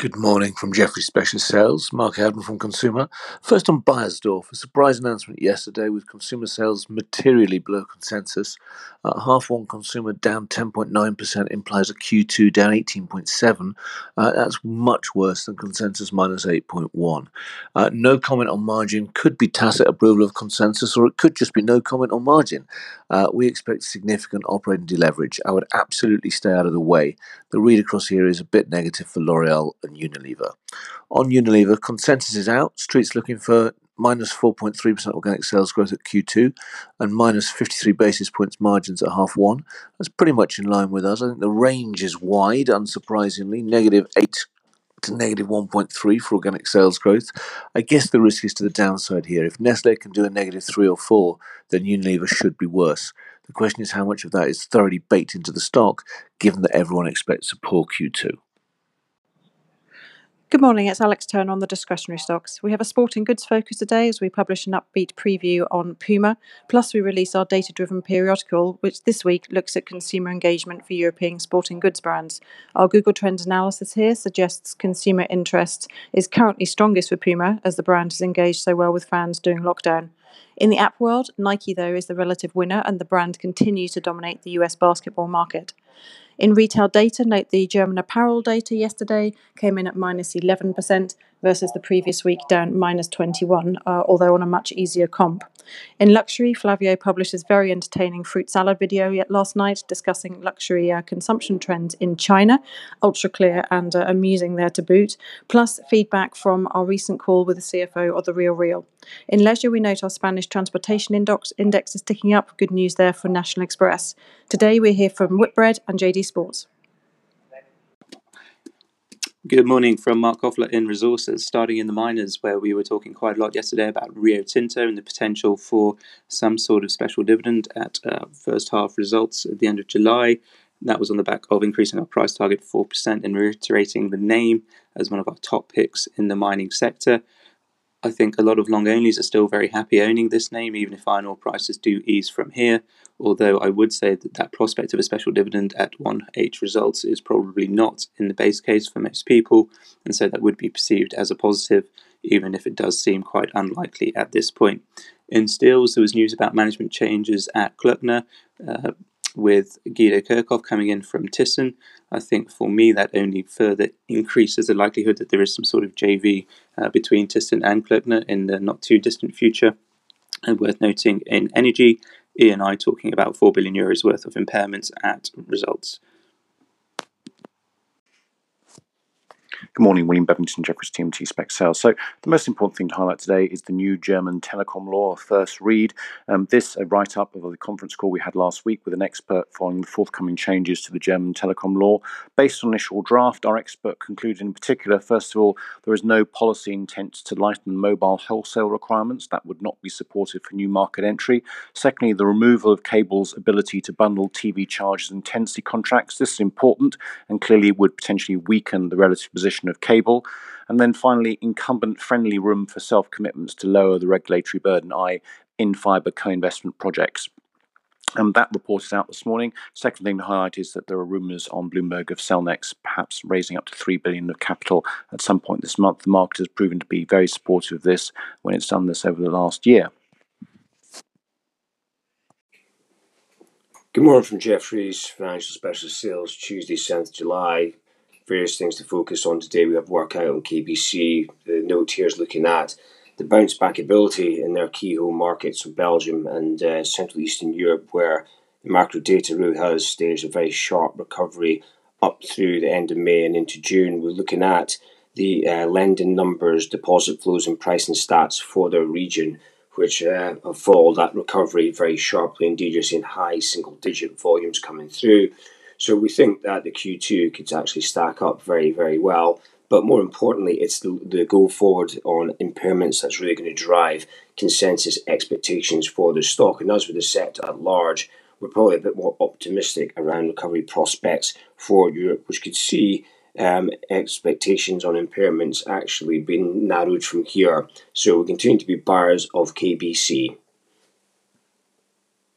Good morning from Jefferies Specialist Sales. Mark Adman from Consumer. First on Beiersdorf, a surprise announcement yesterday with consumer sales materially below consensus. Uh, half one consumer down 10.9% implies a Q2 down 18.7. Uh, that's much worse than consensus minus 8.1. Uh, no comment on margin could be tacit approval of consensus, or it could just be no comment on margin. Uh, we expect significant operating deleverage. I would absolutely stay out of the way. The read across here is a bit negative for L'Oreal and Unilever. On Unilever, consensus is out. Street's looking for minus 4.3% organic sales growth at Q2 and minus 53 basis points margins at half one. That's pretty much in line with us. I think the range is wide, unsurprisingly, negative 8 to negative 1.3 for organic sales growth. I guess the risk is to the downside here. If Nestle can do a negative 3 or 4, then Unilever should be worse. The question is how much of that is thoroughly baked into the stock, given that everyone expects a poor Q2. Good morning, it's Alex Turner on the discretionary stocks. We have a sporting goods focus today as we publish an upbeat preview on Puma. Plus, we release our data driven periodical, which this week looks at consumer engagement for European sporting goods brands. Our Google Trends analysis here suggests consumer interest is currently strongest for Puma as the brand has engaged so well with fans during lockdown. In the app world, Nike, though, is the relative winner and the brand continues to dominate the US basketball market. In retail data, note the German apparel data yesterday came in at minus 11%, versus the previous week down minus 21, uh, although on a much easier comp. In luxury, Flavio published his very entertaining fruit salad video yet last night discussing luxury uh, consumption trends in China, ultra clear and uh, amusing there to boot, plus feedback from our recent call with the CFO of The RealReal. In leisure, we note our Spanish transportation index, index is ticking up. Good news there for National Express. Today, we hear from Whitbread and JD Sports. Good morning from Mark Offler in Resources, starting in the miners, where we were talking quite a lot yesterday about Rio Tinto and the potential for some sort of special dividend at uh, first half results at the end of July. That was on the back of increasing our price target 4% and reiterating the name as one of our top picks in the mining sector. I think a lot of long onlys are still very happy owning this name, even if iron ore prices do ease from here. Although I would say that that prospect of a special dividend at 1H results is probably not in the base case for most people, and so that would be perceived as a positive, even if it does seem quite unlikely at this point. In steels, there was news about management changes at Klöckner. Uh, with Guido Kirchhoff coming in from Thyssen, I think for me that only further increases the likelihood that there is some sort of JV uh, between Thyssen and Klöckner in the not too distant future. And worth noting in energy, E and I talking about 4 billion euros worth of impairments at results. Good morning, William Bevington, Jefferies TMT Spec Sales. So, the most important thing to highlight today is the new German telecom law, first read. Um, this, a write up of the conference call we had last week with an expert following the forthcoming changes to the German telecom law. Based on initial draft, our expert concluded in particular, first of all, there is no policy intent to lighten mobile wholesale requirements. That would not be supported for new market entry. Secondly, the removal of cable's ability to bundle TV charges and tenancy contracts. This is important and clearly would potentially weaken the relative position of cable. And then finally, incumbent friendly room for self commitments to lower the regulatory burden, i.e., in fibre co investment projects. And that report is out this morning. Second thing to highlight is that there are rumours on Bloomberg of Cellnex perhaps raising up to three billion of capital at some point this month. The market has proven to be very supportive of this when it's done this over the last year. Good morning from Jefferies Financial Special Sales, Tuesday, 7th July various things to focus on today. We have workout on KBC. The note here is looking at the bounce back ability in their key home markets of Belgium and uh, Central Eastern Europe, where the macro data really has staged a very sharp recovery up through the end of May and into June. We're looking at the uh, lending numbers, deposit flows, and pricing stats for their region, which uh, have followed that recovery very sharply. Indeed, you're seeing high single digit volumes coming through. So we think that the Q2 could actually stack up very, very well. But more importantly, it's the, the go forward on impairments that's really going to drive consensus expectations for the stock. And as with the sector at large, we're probably a bit more optimistic around recovery prospects for Europe, which could see um, expectations on impairments actually being narrowed from here. So we continue to be buyers of KBC.